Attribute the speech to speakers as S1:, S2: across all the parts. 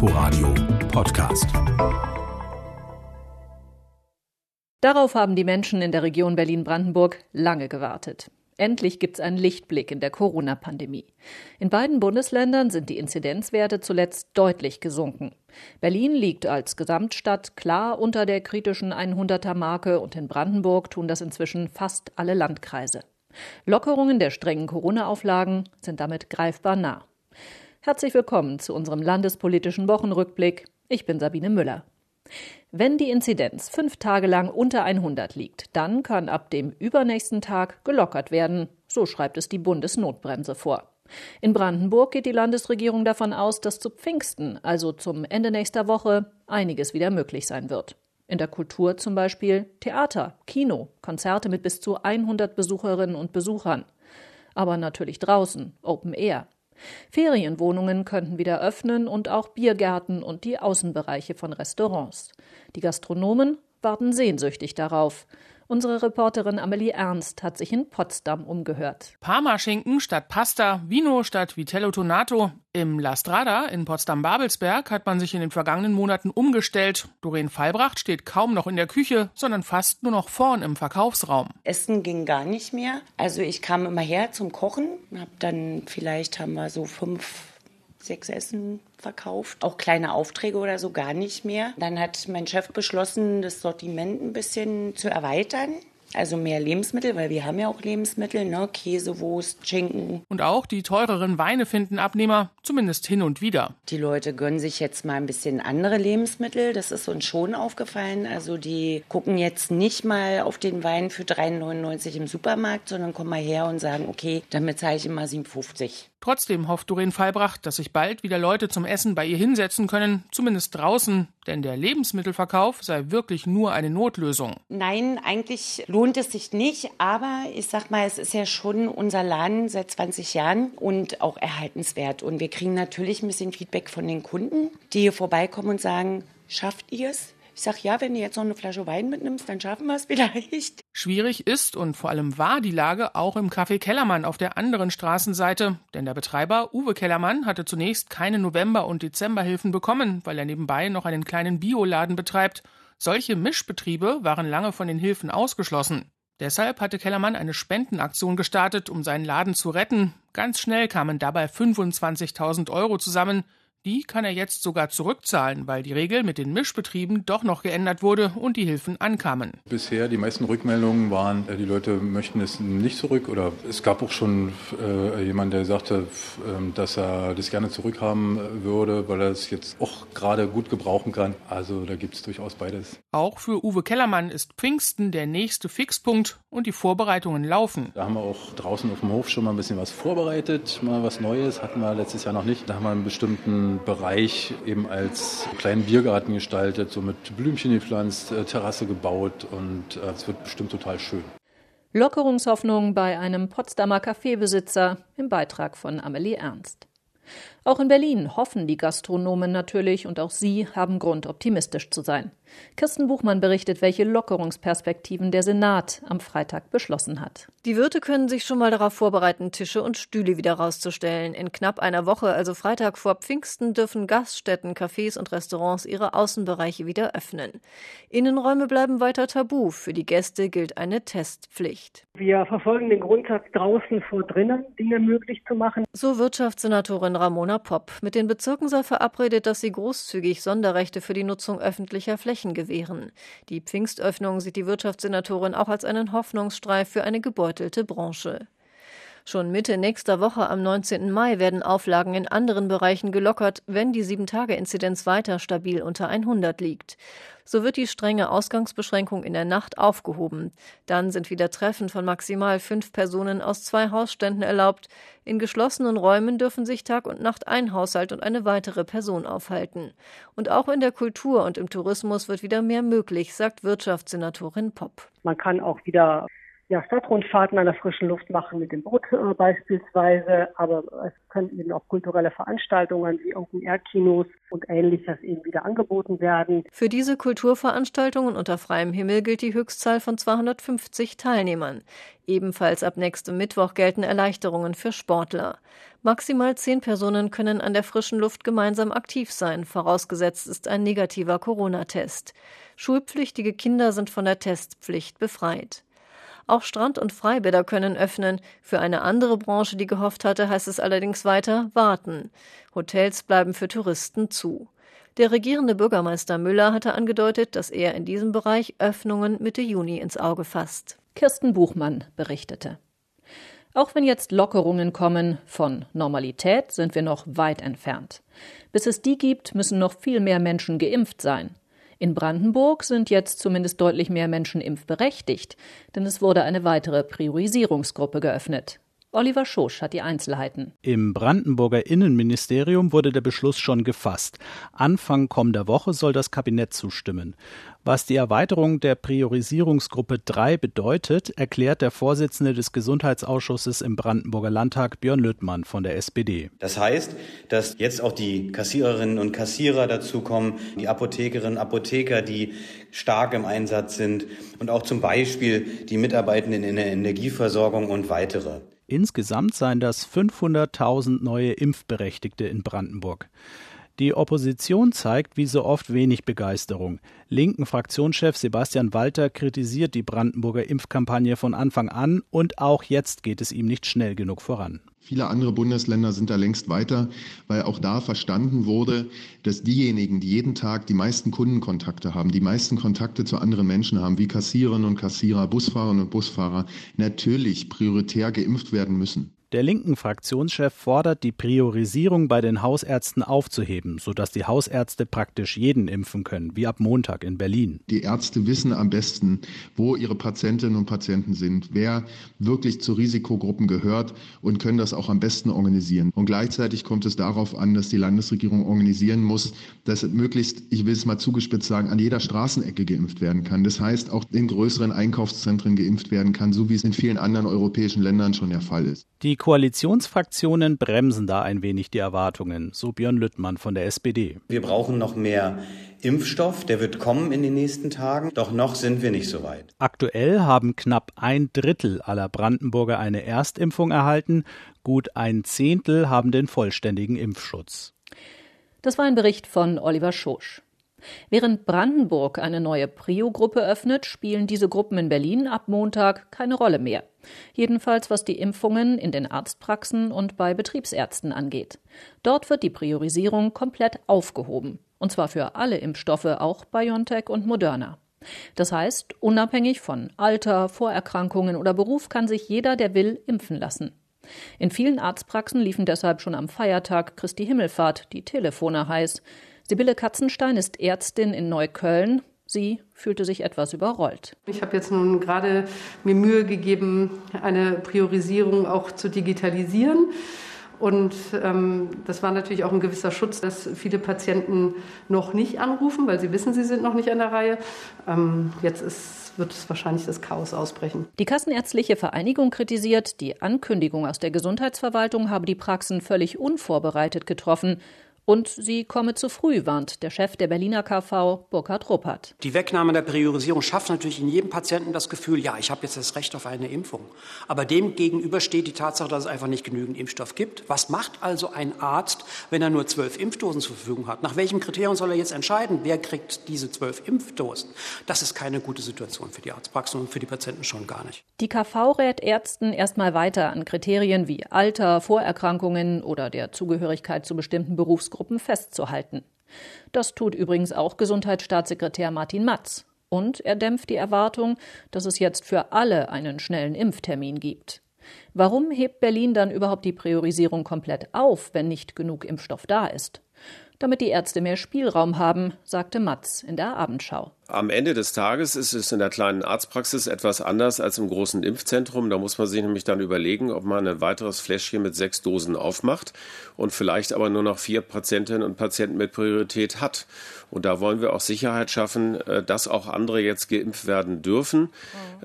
S1: Inforadio Podcast.
S2: Darauf haben die Menschen in der Region Berlin-Brandenburg lange gewartet. Endlich gibt es einen Lichtblick in der Corona-Pandemie. In beiden Bundesländern sind die Inzidenzwerte zuletzt deutlich gesunken. Berlin liegt als Gesamtstadt klar unter der kritischen 100er-Marke und in Brandenburg tun das inzwischen fast alle Landkreise. Lockerungen der strengen Corona-Auflagen sind damit greifbar nah. Herzlich willkommen zu unserem landespolitischen Wochenrückblick. Ich bin Sabine Müller. Wenn die Inzidenz fünf Tage lang unter 100 liegt, dann kann ab dem übernächsten Tag gelockert werden, so schreibt es die Bundesnotbremse vor. In Brandenburg geht die Landesregierung davon aus, dass zu Pfingsten, also zum Ende nächster Woche, einiges wieder möglich sein wird. In der Kultur zum Beispiel Theater, Kino, Konzerte mit bis zu 100 Besucherinnen und Besuchern. Aber natürlich draußen, Open Air. Ferienwohnungen könnten wieder öffnen und auch Biergärten und die Außenbereiche von Restaurants. Die Gastronomen warten sehnsüchtig darauf. Unsere Reporterin Amelie Ernst hat sich in Potsdam umgehört.
S3: Parmaschinken statt Pasta, Vino statt Vitello Tonato. Im La Strada in Potsdam-Babelsberg hat man sich in den vergangenen Monaten umgestellt. Doreen Fallbracht steht kaum noch in der Küche, sondern fast nur noch vorn im Verkaufsraum.
S4: Essen ging gar nicht mehr. Also ich kam immer her zum Kochen, hab dann vielleicht haben wir so fünf sechs Essen verkauft. Auch kleine Aufträge oder so gar nicht mehr. Dann hat mein Chef beschlossen, das Sortiment ein bisschen zu erweitern. Also mehr Lebensmittel, weil wir haben ja auch Lebensmittel, ne? Käse, Wurst, Schinken.
S3: Und auch die teureren Weine finden Abnehmer, zumindest hin und wieder.
S4: Die Leute gönnen sich jetzt mal ein bisschen andere Lebensmittel. Das ist uns schon aufgefallen. Also die gucken jetzt nicht mal auf den Wein für 3,99 im Supermarkt, sondern kommen mal her und sagen, okay, damit zahle ich immer 7,50.
S3: Trotzdem hofft Doreen Fallbracht, dass sich bald wieder Leute zum Essen bei ihr hinsetzen können, zumindest draußen, denn der Lebensmittelverkauf sei wirklich nur eine Notlösung.
S4: Nein, eigentlich lohnt es sich nicht, aber ich sag mal, es ist ja schon unser Laden seit 20 Jahren und auch erhaltenswert. Und wir kriegen natürlich ein bisschen Feedback von den Kunden, die hier vorbeikommen und sagen, schafft ihr es? Ich sage, ja, wenn du jetzt noch eine Flasche Wein mitnimmst, dann schaffen wir es vielleicht.
S3: Schwierig ist und vor allem war die Lage auch im Café Kellermann auf der anderen Straßenseite, denn der Betreiber Uwe Kellermann hatte zunächst keine November- und Dezemberhilfen bekommen, weil er nebenbei noch einen kleinen Bioladen betreibt. Solche Mischbetriebe waren lange von den Hilfen ausgeschlossen. Deshalb hatte Kellermann eine Spendenaktion gestartet, um seinen Laden zu retten. Ganz schnell kamen dabei 25.000 Euro zusammen. Die kann er jetzt sogar zurückzahlen, weil die Regel mit den Mischbetrieben doch noch geändert wurde und die Hilfen ankamen.
S5: Bisher die meisten Rückmeldungen waren, äh, die Leute möchten es nicht zurück oder es gab auch schon äh, jemanden, der sagte, äh, dass er das gerne zurückhaben äh, würde, weil er es jetzt auch gerade gut gebrauchen kann. Also da gibt es durchaus beides.
S3: Auch für Uwe Kellermann ist Pfingsten der nächste Fixpunkt und die Vorbereitungen laufen.
S5: Da haben wir auch draußen auf dem Hof schon mal ein bisschen was vorbereitet, mal was Neues, hatten wir letztes Jahr noch nicht. Da haben wir einen bestimmten Bereich eben als kleinen Biergarten gestaltet, so mit Blümchen gepflanzt, äh, Terrasse gebaut und äh, es wird bestimmt total schön.
S2: Lockerungshoffnung bei einem Potsdamer Kaffeebesitzer im Beitrag von Amelie Ernst. Auch in Berlin hoffen die Gastronomen natürlich und auch sie haben Grund, optimistisch zu sein. Kirsten Buchmann berichtet, welche Lockerungsperspektiven der Senat am Freitag beschlossen hat.
S6: Die Wirte können sich schon mal darauf vorbereiten, Tische und Stühle wieder rauszustellen. In knapp einer Woche, also Freitag vor Pfingsten, dürfen Gaststätten, Cafés und Restaurants ihre Außenbereiche wieder öffnen. Innenräume bleiben weiter tabu. Für die Gäste gilt eine Testpflicht.
S7: Wir verfolgen den Grundsatz, draußen vor drinnen Dinge möglich zu machen.
S6: So Wirtschaftssenatorin Ramona Popp. Mit den Bezirken sei verabredet, dass sie großzügig Sonderrechte für die Nutzung öffentlicher Flächen gewähren. Die Pfingstöffnung sieht die Wirtschaftssenatorin auch als einen Hoffnungsstreif für eine gebeutelte Branche. Schon Mitte nächster Woche am 19. Mai werden Auflagen in anderen Bereichen gelockert, wenn die 7-Tage-Inzidenz weiter stabil unter 100 liegt. So wird die strenge Ausgangsbeschränkung in der Nacht aufgehoben. Dann sind wieder Treffen von maximal fünf Personen aus zwei Hausständen erlaubt. In geschlossenen Räumen dürfen sich Tag und Nacht ein Haushalt und eine weitere Person aufhalten. Und auch in der Kultur und im Tourismus wird wieder mehr möglich, sagt Wirtschaftssenatorin Popp.
S7: Man kann auch wieder ja, Stadtrundfahrten an der frischen Luft machen mit dem Boot äh, beispielsweise, aber es können eben auch kulturelle Veranstaltungen wie Open-Air-Kinos und ähnliches eben wieder angeboten werden.
S6: Für diese Kulturveranstaltungen unter freiem Himmel gilt die Höchstzahl von 250 Teilnehmern. Ebenfalls ab nächstem Mittwoch gelten Erleichterungen für Sportler. Maximal zehn Personen können an der frischen Luft gemeinsam aktiv sein, vorausgesetzt ist ein negativer Corona-Test. Schulpflichtige Kinder sind von der Testpflicht befreit. Auch Strand- und Freibäder können öffnen. Für eine andere Branche, die gehofft hatte, heißt es allerdings weiter warten. Hotels bleiben für Touristen zu. Der regierende Bürgermeister Müller hatte angedeutet, dass er in diesem Bereich Öffnungen Mitte Juni ins Auge fasst.
S2: Kirsten Buchmann berichtete. Auch wenn jetzt Lockerungen kommen, von Normalität sind wir noch weit entfernt. Bis es die gibt, müssen noch viel mehr Menschen geimpft sein. In Brandenburg sind jetzt zumindest deutlich mehr Menschen impfberechtigt, denn es wurde eine weitere Priorisierungsgruppe geöffnet. Oliver Schosch hat die Einzelheiten.
S8: Im Brandenburger Innenministerium wurde der Beschluss schon gefasst. Anfang kommender Woche soll das Kabinett zustimmen. Was die Erweiterung der Priorisierungsgruppe 3 bedeutet, erklärt der Vorsitzende des Gesundheitsausschusses im Brandenburger Landtag Björn Lüttmann von der SPD.
S9: Das heißt, dass jetzt auch die Kassiererinnen und Kassierer dazukommen, die Apothekerinnen und Apotheker, die stark im Einsatz sind und auch zum Beispiel die Mitarbeitenden in der Energieversorgung und weitere.
S8: Insgesamt seien das 500.000 neue Impfberechtigte in Brandenburg. Die Opposition zeigt wie so oft wenig Begeisterung. Linken Fraktionschef Sebastian Walter kritisiert die Brandenburger Impfkampagne von Anfang an und auch jetzt geht es ihm nicht schnell genug voran.
S10: Viele andere Bundesländer sind da längst weiter, weil auch da verstanden wurde, dass diejenigen, die jeden Tag die meisten Kundenkontakte haben, die meisten Kontakte zu anderen Menschen haben, wie Kassiererinnen und Kassierer, Busfahrerinnen und Busfahrer, natürlich prioritär geimpft werden müssen.
S8: Der linken Fraktionschef fordert, die Priorisierung bei den Hausärzten aufzuheben, sodass die Hausärzte praktisch jeden impfen können, wie ab Montag in Berlin.
S10: Die Ärzte wissen am besten, wo ihre Patientinnen und Patienten sind, wer wirklich zu Risikogruppen gehört und können das auch am besten organisieren. Und gleichzeitig kommt es darauf an, dass die Landesregierung organisieren muss, dass möglichst, ich will es mal zugespitzt sagen, an jeder Straßenecke geimpft werden kann. Das heißt, auch in größeren Einkaufszentren geimpft werden kann, so wie es in vielen anderen europäischen Ländern schon der Fall ist.
S8: Die Koalitionsfraktionen bremsen da ein wenig die Erwartungen, so Björn Lüttmann von der SPD.
S9: Wir brauchen noch mehr Impfstoff, der wird kommen in den nächsten Tagen, doch noch sind wir nicht so weit.
S8: Aktuell haben knapp ein Drittel aller Brandenburger eine Erstimpfung erhalten, gut ein Zehntel haben den vollständigen Impfschutz.
S2: Das war ein Bericht von Oliver Schosch. Während Brandenburg eine neue Prio-Gruppe öffnet, spielen diese Gruppen in Berlin ab Montag keine Rolle mehr. Jedenfalls was die Impfungen in den Arztpraxen und bei Betriebsärzten angeht. Dort wird die Priorisierung komplett aufgehoben. Und zwar für alle Impfstoffe, auch BioNTech und Moderna. Das heißt, unabhängig von Alter, Vorerkrankungen oder Beruf kann sich jeder, der will, impfen lassen. In vielen Arztpraxen liefen deshalb schon am Feiertag Christi Himmelfahrt die Telefone heiß. Sibylle Katzenstein ist Ärztin in Neukölln. Sie fühlte sich etwas überrollt.
S11: Ich habe jetzt nun gerade mir Mühe gegeben, eine Priorisierung auch zu digitalisieren. Und ähm, das war natürlich auch ein gewisser Schutz, dass viele Patienten noch nicht anrufen, weil sie wissen, sie sind noch nicht an der Reihe. Ähm, jetzt ist, wird es wahrscheinlich das Chaos ausbrechen.
S2: Die Kassenärztliche Vereinigung kritisiert, die Ankündigung aus der Gesundheitsverwaltung habe die Praxen völlig unvorbereitet getroffen und sie komme zu früh, warnt der Chef der Berliner KV, Burkhard Ruppert.
S12: Die Wegnahme der Priorisierung schafft natürlich in jedem Patienten das Gefühl, ja, ich habe jetzt das Recht auf eine Impfung. Aber dem gegenüber steht die Tatsache, dass es einfach nicht genügend Impfstoff gibt. Was macht also ein Arzt, wenn er nur zwölf Impfdosen zur Verfügung hat? Nach welchem Kriterium soll er jetzt entscheiden, wer kriegt diese zwölf Impfdosen? Das ist keine gute Situation für die Arztpraxen und für die Patienten schon gar nicht.
S2: Die KV rät Ärzten erstmal weiter an Kriterien wie Alter, Vorerkrankungen oder der Zugehörigkeit zu bestimmten Berufsgruppen Berufsgruppen festzuhalten. Das tut übrigens auch Gesundheitsstaatssekretär Martin Matz. Und er dämpft die Erwartung, dass es jetzt für alle einen schnellen Impftermin gibt. Warum hebt Berlin dann überhaupt die Priorisierung komplett auf, wenn nicht genug Impfstoff da ist? damit die Ärzte mehr Spielraum haben, sagte Matz in der Abendschau.
S13: Am Ende des Tages ist es in der kleinen Arztpraxis etwas anders als im großen Impfzentrum. Da muss man sich nämlich dann überlegen, ob man ein weiteres Fläschchen mit sechs Dosen aufmacht und vielleicht aber nur noch vier Patientinnen und Patienten mit Priorität hat. Und da wollen wir auch Sicherheit schaffen, äh, dass auch andere jetzt geimpft werden dürfen,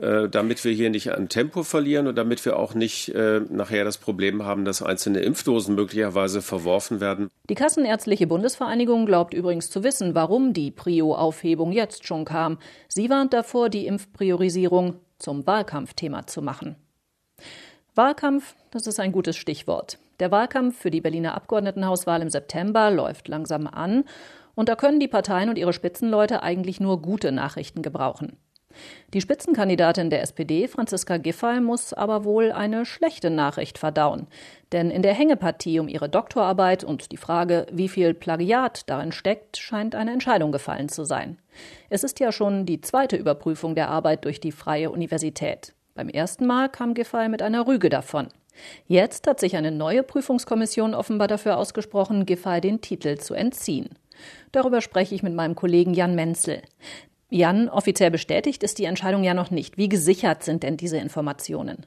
S13: mhm. damit wir hier nicht an Tempo verlieren und damit wir auch nicht äh, nachher das Problem haben, dass einzelne Impfdosen möglicherweise verworfen werden.
S2: Die Kassenärztliche Bundesvereinigung glaubt übrigens zu wissen, warum die Prio-Aufhebung jetzt schon Überraschung kam. Sie warnt davor, die Impfpriorisierung zum Wahlkampfthema zu machen. Wahlkampf, das ist ein gutes Stichwort. Der Wahlkampf für die Berliner Abgeordnetenhauswahl im September läuft langsam an und da können die Parteien und ihre Spitzenleute eigentlich nur gute Nachrichten gebrauchen. Die Spitzenkandidatin der SPD, Franziska Giffey, muss aber wohl eine schlechte Nachricht verdauen. Denn in der Hängepartie um ihre Doktorarbeit und die Frage, wie viel Plagiat darin steckt, scheint eine Entscheidung gefallen zu sein. Es ist ja schon die zweite Überprüfung der Arbeit durch die Freie Universität. Beim ersten Mal kam Giffey mit einer Rüge davon. Jetzt hat sich eine neue Prüfungskommission offenbar dafür ausgesprochen, Giffey den Titel zu entziehen. Darüber spreche ich mit meinem Kollegen Jan Menzel. Jan, offiziell bestätigt ist die Entscheidung ja noch nicht. Wie gesichert sind denn diese Informationen?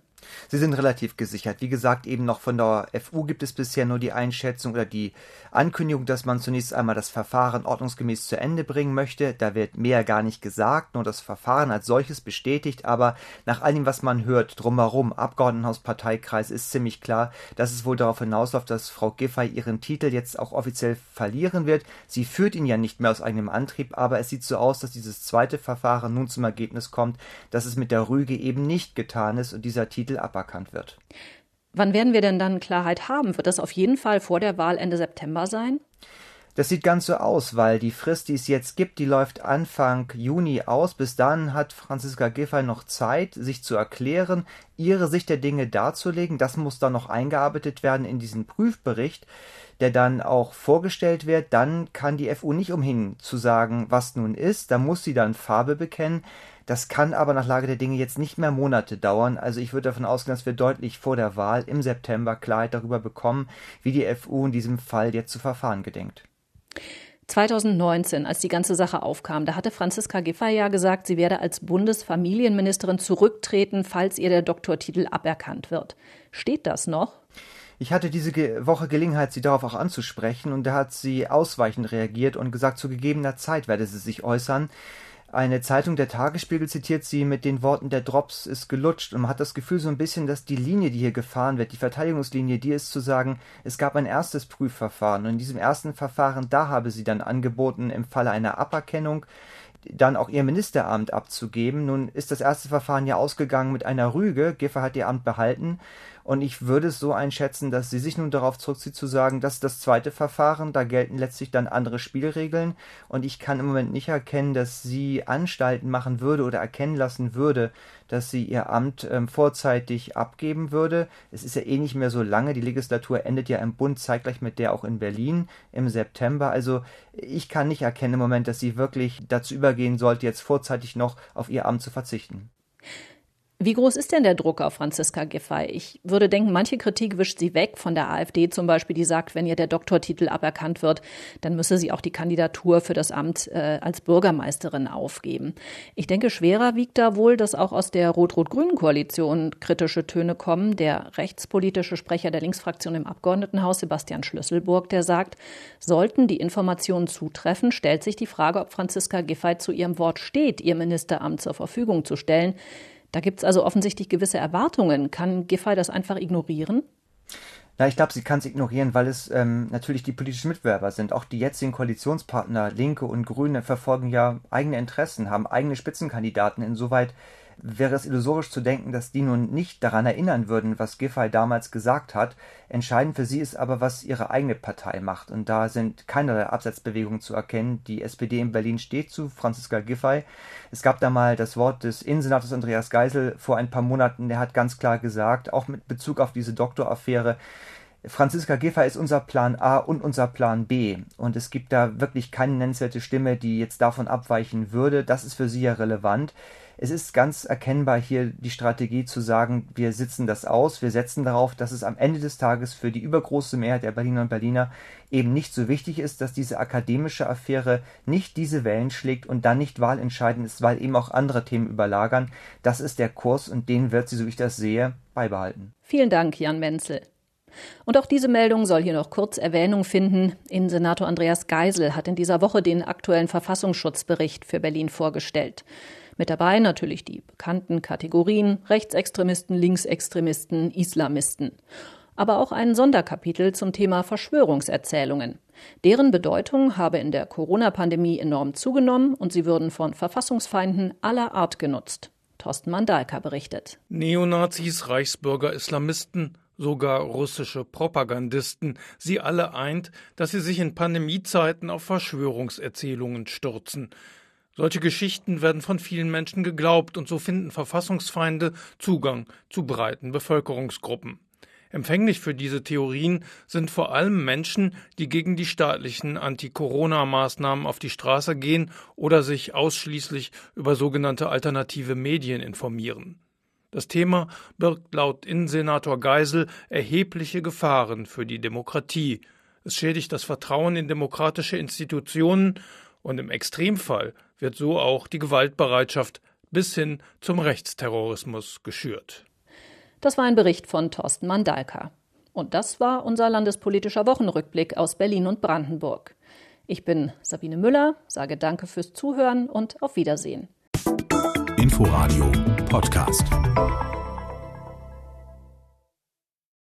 S14: Sie sind relativ gesichert. Wie gesagt, eben noch von der FU gibt es bisher nur die Einschätzung oder die Ankündigung, dass man zunächst einmal das Verfahren ordnungsgemäß zu Ende bringen möchte. Da wird mehr gar nicht gesagt, nur das Verfahren als solches bestätigt. Aber nach allem, was man hört, drumherum, Abgeordnetenhaus, Parteikreis, ist ziemlich klar, dass es wohl darauf hinausläuft, dass Frau Giffey ihren Titel jetzt auch offiziell verlieren wird. Sie führt ihn ja nicht mehr aus eigenem Antrieb, aber es sieht so aus, dass dieses zweite Verfahren nun zum Ergebnis kommt, dass es mit der Rüge eben nicht getan ist und dieser Titel Titel aberkannt wird.
S2: Wann werden wir denn dann Klarheit haben? Wird das auf jeden Fall vor der Wahl Ende September sein?
S14: Das sieht ganz so aus, weil die Frist, die es jetzt gibt, die läuft Anfang Juni aus. Bis dann hat Franziska Giffey noch Zeit, sich zu erklären, ihre Sicht der Dinge darzulegen. Das muss dann noch eingearbeitet werden in diesen Prüfbericht, der dann auch vorgestellt wird. Dann kann die FU nicht umhin zu sagen, was nun ist. Da muss sie dann Farbe bekennen. Das kann aber nach Lage der Dinge jetzt nicht mehr Monate dauern. Also ich würde davon ausgehen, dass wir deutlich vor der Wahl im September Klarheit darüber bekommen, wie die FU in diesem Fall jetzt zu verfahren gedenkt.
S2: 2019, als die ganze Sache aufkam, da hatte Franziska Giffey ja gesagt, sie werde als Bundesfamilienministerin zurücktreten, falls ihr der Doktortitel aberkannt wird. Steht das noch?
S14: Ich hatte diese Woche Gelegenheit, sie darauf auch anzusprechen, und da hat sie ausweichend reagiert und gesagt, zu gegebener Zeit werde sie sich äußern. Eine Zeitung der Tagesspiegel zitiert sie mit den Worten, der Drops ist gelutscht und man hat das Gefühl so ein bisschen, dass die Linie, die hier gefahren wird, die Verteidigungslinie, die ist zu sagen, es gab ein erstes Prüfverfahren und in diesem ersten Verfahren, da habe sie dann angeboten, im Falle einer Aberkennung dann auch ihr Ministeramt abzugeben. Nun ist das erste Verfahren ja ausgegangen mit einer Rüge. Giffer hat ihr Amt behalten. Und ich würde es so einschätzen, dass sie sich nun darauf zurückzieht zu sagen, dass das zweite Verfahren, da gelten letztlich dann andere Spielregeln. Und ich kann im Moment nicht erkennen, dass sie Anstalten machen würde oder erkennen lassen würde, dass sie ihr Amt ähm, vorzeitig abgeben würde. Es ist ja eh nicht mehr so lange. Die Legislatur endet ja im Bund zeitgleich mit der auch in Berlin im September. Also ich kann nicht erkennen im Moment, dass sie wirklich dazu übergehen sollte, jetzt vorzeitig noch auf ihr Amt zu verzichten.
S2: Wie groß ist denn der Druck auf Franziska Giffey? Ich würde denken, manche Kritik wischt sie weg, von der AfD zum Beispiel, die sagt, wenn ihr der Doktortitel aberkannt wird, dann müsse sie auch die Kandidatur für das Amt äh, als Bürgermeisterin aufgeben. Ich denke, schwerer wiegt da wohl, dass auch aus der rot-rot-grünen Koalition kritische Töne kommen. Der rechtspolitische Sprecher der Linksfraktion im Abgeordnetenhaus, Sebastian Schlüsselburg, der sagt, sollten die Informationen zutreffen, stellt sich die Frage, ob Franziska Giffey zu ihrem Wort steht, ihr Ministeramt zur Verfügung zu stellen. Da gibt es also offensichtlich gewisse Erwartungen. Kann Giffey das einfach ignorieren?
S14: Na, ich glaube, sie kann es ignorieren, weil es ähm, natürlich die politischen Mitbewerber sind. Auch die jetzigen Koalitionspartner, Linke und Grüne, verfolgen ja eigene Interessen, haben eigene Spitzenkandidaten. Insoweit wäre es illusorisch zu denken, dass die nun nicht daran erinnern würden, was Giffey damals gesagt hat. Entscheidend für sie ist aber, was ihre eigene Partei macht. Und da sind keinerlei Absetzbewegungen zu erkennen. Die SPD in Berlin steht zu Franziska Giffey. Es gab da mal das Wort des Innensenators Andreas Geisel vor ein paar Monaten, der hat ganz klar gesagt, auch mit Bezug auf diese Doktoraffäre, Franziska Giffey ist unser Plan A und unser Plan B. Und es gibt da wirklich keine nennenswerte Stimme, die jetzt davon abweichen würde. Das ist für sie ja relevant. Es ist ganz erkennbar hier die Strategie zu sagen, wir sitzen das aus, wir setzen darauf, dass es am Ende des Tages für die übergroße Mehrheit der Berliner und Berliner eben nicht so wichtig ist, dass diese akademische Affäre nicht diese Wellen schlägt und dann nicht wahlentscheidend ist, weil eben auch andere Themen überlagern. Das ist der Kurs und den wird sie, so wie ich das sehe, beibehalten.
S2: Vielen Dank, Jan Menzel. Und auch diese Meldung soll hier noch kurz Erwähnung finden. Innensenator Andreas Geisel hat in dieser Woche den aktuellen Verfassungsschutzbericht für Berlin vorgestellt. Mit dabei natürlich die bekannten Kategorien Rechtsextremisten, Linksextremisten, Islamisten. Aber auch ein Sonderkapitel zum Thema Verschwörungserzählungen. Deren Bedeutung habe in der Corona-Pandemie enorm zugenommen und sie würden von Verfassungsfeinden aller Art genutzt. Thorsten Mandalka berichtet.
S15: Neonazis, Reichsbürger, Islamisten, sogar russische Propagandisten, sie alle eint, dass sie sich in Pandemiezeiten auf Verschwörungserzählungen stürzen. Solche Geschichten werden von vielen Menschen geglaubt und so finden Verfassungsfeinde Zugang zu breiten Bevölkerungsgruppen. Empfänglich für diese Theorien sind vor allem Menschen, die gegen die staatlichen Anti-Corona-Maßnahmen auf die Straße gehen oder sich ausschließlich über sogenannte alternative Medien informieren. Das Thema birgt laut Innensenator Geisel erhebliche Gefahren für die Demokratie. Es schädigt das Vertrauen in demokratische Institutionen und im Extremfall wird so auch die Gewaltbereitschaft bis hin zum Rechtsterrorismus geschürt.
S2: Das war ein Bericht von Thorsten Mandalka. Und das war unser landespolitischer Wochenrückblick aus Berlin und Brandenburg. Ich bin Sabine Müller, sage Danke fürs Zuhören und auf Wiedersehen.
S1: Inforadio Podcast.